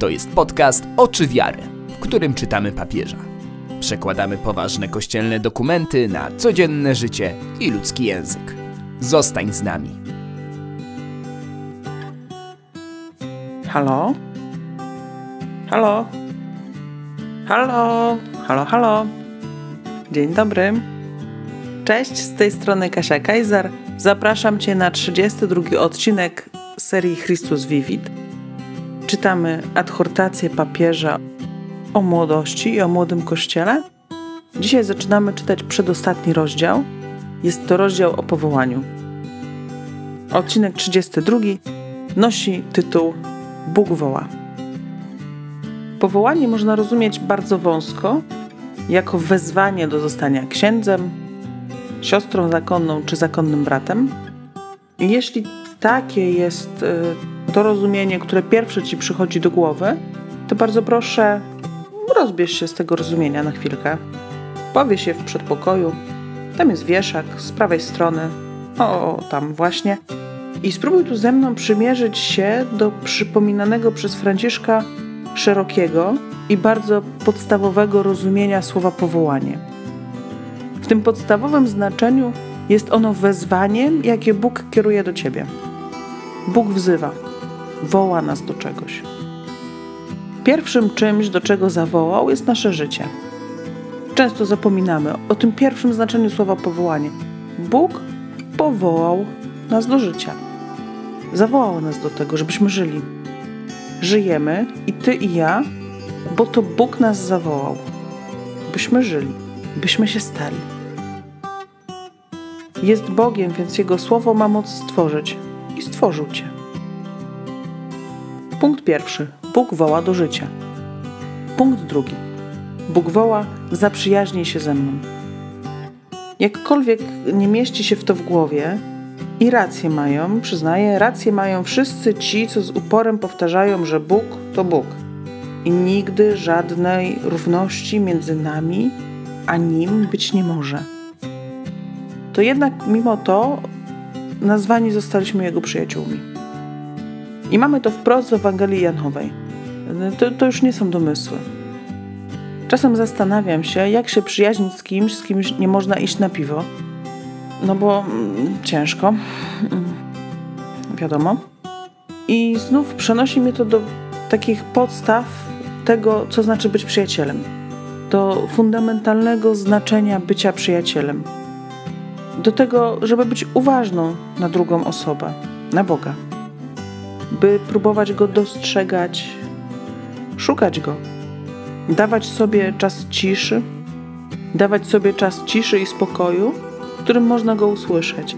To jest podcast Oczy Wiary, w którym czytamy papieża. Przekładamy poważne kościelne dokumenty na codzienne życie i ludzki język. Zostań z nami. Halo? Halo? Halo? Halo, halo? Dzień dobry. Cześć, z tej strony Kasia Kajzar. Zapraszam Cię na 32 odcinek serii Chrystus Vivit. Czytamy adhortację papieża o młodości i o młodym kościele. Dzisiaj zaczynamy czytać przedostatni rozdział. Jest to rozdział o powołaniu. Odcinek 32 nosi tytuł Bóg woła. Powołanie można rozumieć bardzo wąsko, jako wezwanie do zostania księdzem, siostrą zakonną czy zakonnym bratem. Jeśli takie jest y, to rozumienie, które pierwsze ci przychodzi do głowy, to bardzo proszę, rozbierz się z tego rozumienia na chwilkę. Powiesz je w przedpokoju. Tam jest wieszak z prawej strony. O, tam właśnie. I spróbuj tu ze mną przymierzyć się do przypominanego przez Franciszka szerokiego i bardzo podstawowego rozumienia słowa powołanie. W tym podstawowym znaczeniu jest ono wezwaniem, jakie Bóg kieruje do ciebie. Bóg wzywa, woła nas do czegoś. Pierwszym czymś, do czego zawołał, jest nasze życie. Często zapominamy o tym pierwszym znaczeniu słowa powołanie. Bóg powołał nas do życia. Zawołał nas do tego, żebyśmy żyli. Żyjemy i ty i ja, bo to Bóg nas zawołał, byśmy żyli, byśmy się stali. Jest Bogiem, więc Jego słowo ma moc stworzyć i stworzył cię. Punkt pierwszy. Bóg woła do życia. Punkt drugi. Bóg woła, zaprzyjaźnij się ze mną. Jakkolwiek nie mieści się w to w głowie, i rację mają, przyznaję, rację mają wszyscy ci, co z uporem powtarzają, że Bóg to Bóg. I nigdy żadnej równości między nami a Nim być nie może. To jednak mimo to nazwani zostaliśmy Jego przyjaciółmi. I mamy to wprost w Ewangelii Janowej. To, to już nie są domysły. Czasem zastanawiam się, jak się przyjaźnić z kimś, z kimś nie można iść na piwo, no bo mm, ciężko, mm, wiadomo. I znów przenosi mnie to do takich podstaw tego, co znaczy być przyjacielem. Do fundamentalnego znaczenia bycia przyjacielem. Do tego, żeby być uważną na drugą osobę, na Boga. By próbować go dostrzegać, szukać go, dawać sobie czas ciszy, dawać sobie czas ciszy i spokoju w którym można go usłyszeć,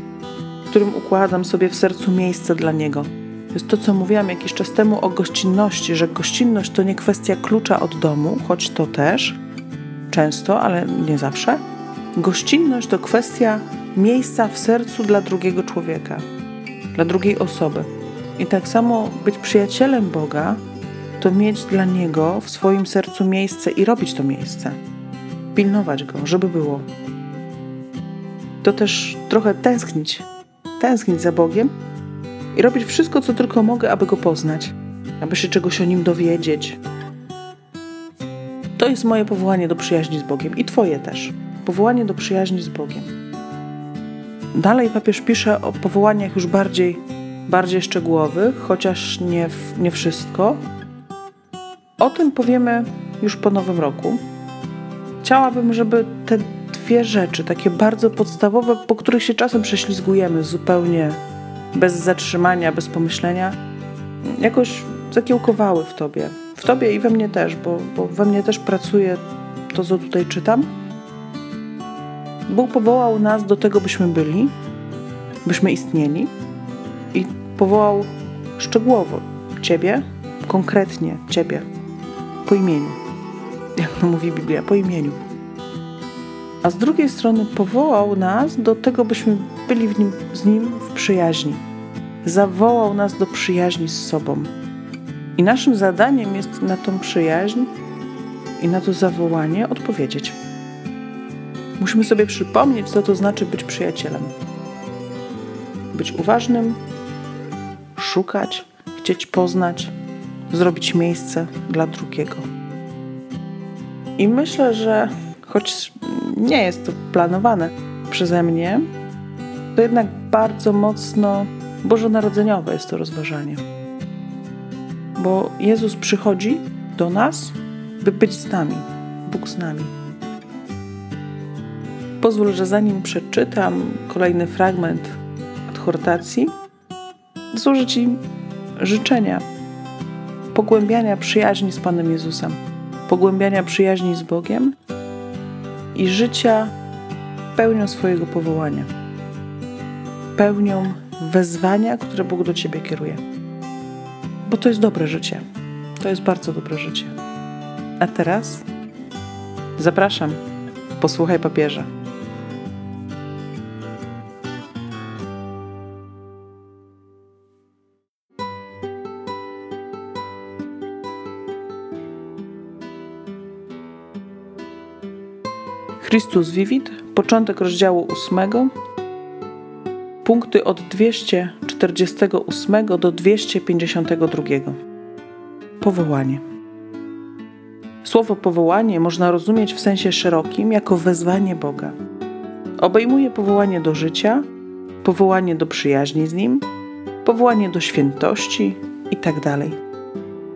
w którym układam sobie w sercu miejsce dla niego. To jest to, co mówiłam jakiś czas temu o gościnności, że gościnność to nie kwestia klucza od domu, choć to też często, ale nie zawsze. Gościnność to kwestia miejsca w sercu dla drugiego człowieka, dla drugiej osoby. I tak samo być przyjacielem Boga to mieć dla Niego w swoim sercu miejsce i robić to miejsce. Pilnować go, żeby było to też trochę tęsknić, tęsknić za Bogiem i robić wszystko, co tylko mogę, aby Go poznać, aby się czegoś o Nim dowiedzieć. To jest moje powołanie do przyjaźni z Bogiem i Twoje też. Powołanie do przyjaźni z Bogiem. Dalej papież pisze o powołaniach już bardziej, bardziej szczegółowych, chociaż nie, nie wszystko. O tym powiemy już po nowym roku. Chciałabym, żeby te dwie rzeczy, takie bardzo podstawowe, po których się czasem prześlizgujemy zupełnie bez zatrzymania, bez pomyślenia, jakoś zakiełkowały w tobie. W tobie i we mnie też, bo, bo we mnie też pracuje to, co tutaj czytam. Bóg powołał nas do tego, byśmy byli, byśmy istnieli powołał szczegółowo Ciebie, konkretnie Ciebie, po imieniu. Jak to mówi Biblia, po imieniu a z drugiej strony powołał nas do tego, byśmy byli w nim, z Nim w przyjaźni. Zawołał nas do przyjaźni z sobą. I naszym zadaniem jest na tą przyjaźń i na to zawołanie odpowiedzieć. Musimy sobie przypomnieć, co to znaczy być przyjacielem. Być uważnym, szukać, chcieć poznać, zrobić miejsce dla drugiego. I myślę, że choć nie jest to planowane przeze mnie, to jednak bardzo mocno bożonarodzeniowe jest to rozważanie. Bo Jezus przychodzi do nas, by być z nami, Bóg z nami. Pozwól, że zanim przeczytam kolejny fragment adhortacji, złożę Ci życzenia pogłębiania przyjaźni z Panem Jezusem, pogłębiania przyjaźni z Bogiem i życia pełnią swojego powołania, pełnią wezwania, które Bóg do Ciebie kieruje. Bo to jest dobre życie. To jest bardzo dobre życie. A teraz zapraszam, posłuchaj papieża. Christus Vivit, początek rozdziału 8, punkty od 248 do 252. Powołanie. Słowo powołanie można rozumieć w sensie szerokim jako wezwanie Boga. Obejmuje powołanie do życia, powołanie do przyjaźni z Nim, powołanie do świętości itd.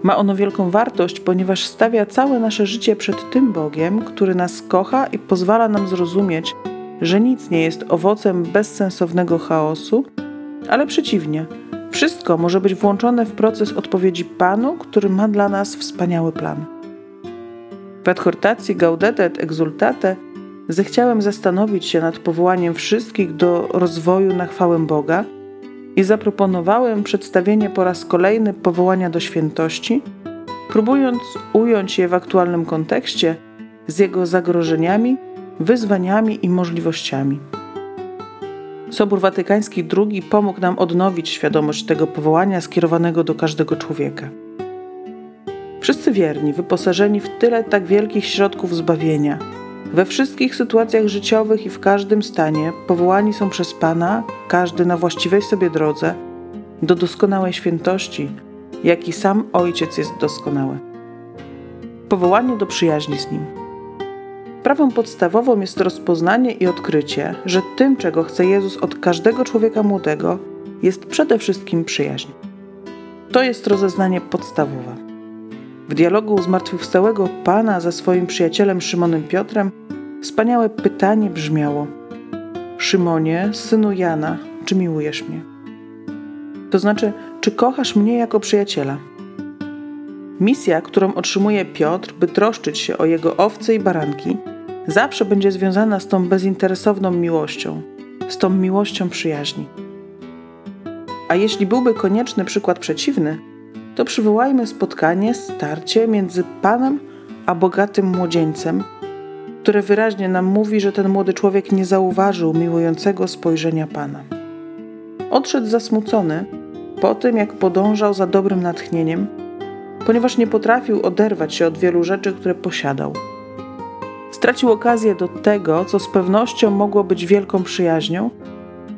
Ma ono wielką wartość, ponieważ stawia całe nasze życie przed tym Bogiem, który nas kocha i pozwala nam zrozumieć, że nic nie jest owocem bezsensownego chaosu, ale przeciwnie, wszystko może być włączone w proces odpowiedzi Panu, który ma dla nas wspaniały plan. W adhortacji Gaudete et Exultate zechciałem zastanowić się nad powołaniem wszystkich do rozwoju na chwałę Boga – i zaproponowałem przedstawienie po raz kolejny powołania do świętości, próbując ująć je w aktualnym kontekście z jego zagrożeniami, wyzwaniami i możliwościami. Sobór Watykański II pomógł nam odnowić świadomość tego powołania skierowanego do każdego człowieka. Wszyscy wierni, wyposażeni w tyle tak wielkich środków zbawienia, we wszystkich sytuacjach życiowych i w każdym stanie powołani są przez Pana, każdy na właściwej sobie drodze, do doskonałej świętości, jaki sam Ojciec jest doskonały. Powołanie do przyjaźni z Nim. Prawą podstawową jest rozpoznanie i odkrycie, że tym, czego chce Jezus od każdego człowieka młodego, jest przede wszystkim przyjaźń. To jest rozeznanie podstawowe. W dialogu zmartwychwstałego Pana ze swoim przyjacielem Szymonem Piotrem wspaniałe pytanie brzmiało: Szymonie, synu Jana, czy miłujesz mnie? To znaczy, czy kochasz mnie jako przyjaciela? Misja, którą otrzymuje Piotr, by troszczyć się o jego owce i baranki, zawsze będzie związana z tą bezinteresowną miłością, z tą miłością przyjaźni. A jeśli byłby konieczny przykład przeciwny, to przywołajmy spotkanie, starcie między Panem a bogatym młodzieńcem, które wyraźnie nam mówi, że ten młody człowiek nie zauważył miłującego spojrzenia Pana. Odszedł zasmucony po tym, jak podążał za dobrym natchnieniem, ponieważ nie potrafił oderwać się od wielu rzeczy, które posiadał. Stracił okazję do tego, co z pewnością mogło być wielką przyjaźnią,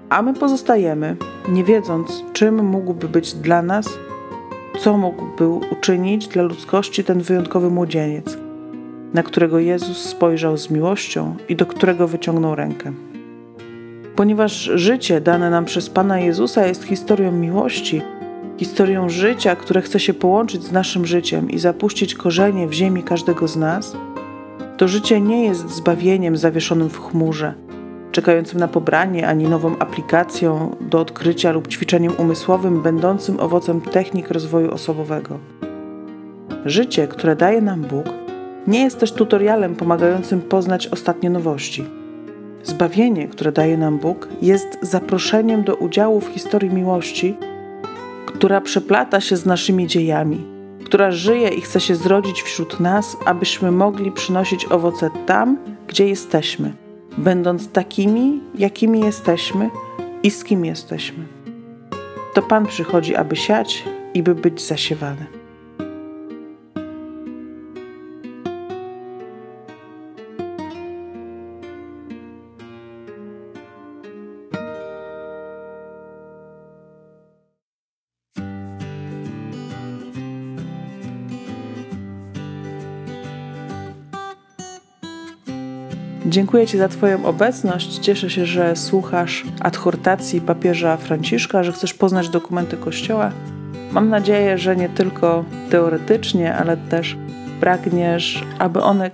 a my pozostajemy, nie wiedząc, czym mógłby być dla nas co mógłby uczynić dla ludzkości ten wyjątkowy młodzieniec, na którego Jezus spojrzał z miłością i do którego wyciągnął rękę. Ponieważ życie dane nam przez Pana Jezusa jest historią miłości, historią życia, które chce się połączyć z naszym życiem i zapuścić korzenie w ziemi każdego z nas, to życie nie jest zbawieniem zawieszonym w chmurze – czekającym na pobranie, ani nową aplikacją do odkrycia lub ćwiczeniem umysłowym będącym owocem technik rozwoju osobowego. Życie, które daje nam Bóg, nie jest też tutorialem pomagającym poznać ostatnie nowości. Zbawienie, które daje nam Bóg, jest zaproszeniem do udziału w historii miłości, która przeplata się z naszymi dziejami, która żyje i chce się zrodzić wśród nas, abyśmy mogli przynosić owoce tam, gdzie jesteśmy będąc takimi, jakimi jesteśmy i z kim jesteśmy. To Pan przychodzi, aby siać i by być zasiewany. Dziękuję Ci za Twoją obecność. Cieszę się, że słuchasz adhortacji papieża Franciszka, że chcesz poznać dokumenty Kościoła. Mam nadzieję, że nie tylko teoretycznie, ale też pragniesz, aby one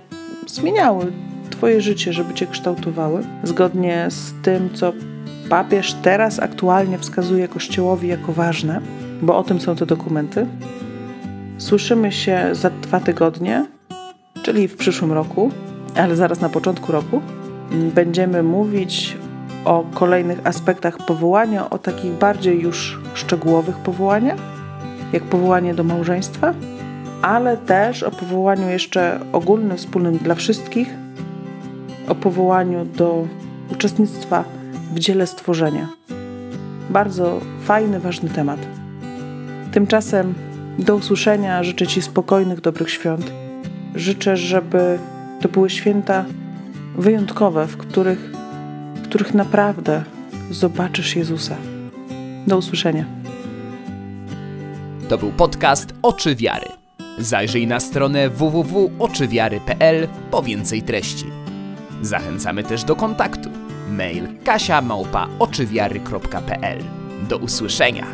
zmieniały Twoje życie, żeby Cię kształtowały, zgodnie z tym, co papież teraz aktualnie wskazuje Kościołowi jako ważne, bo o tym są te dokumenty. Słyszymy się za dwa tygodnie, czyli w przyszłym roku, ale zaraz na początku roku. Będziemy mówić o kolejnych aspektach powołania, o takich bardziej już szczegółowych powołaniach, jak powołanie do małżeństwa, ale też o powołaniu jeszcze ogólnym, wspólnym dla wszystkich, o powołaniu do uczestnictwa w dziele stworzenia. Bardzo fajny, ważny temat. Tymczasem do usłyszenia życzę Ci spokojnych, dobrych świąt. Życzę, żeby to były święta wyjątkowe, w których, w których naprawdę zobaczysz Jezusa. Do usłyszenia. To był podcast Oczy Wiary. Zajrzyj na stronę www.oczywiary.pl po więcej treści. Zachęcamy też do kontaktu. Mail kasia małpa Do usłyszenia.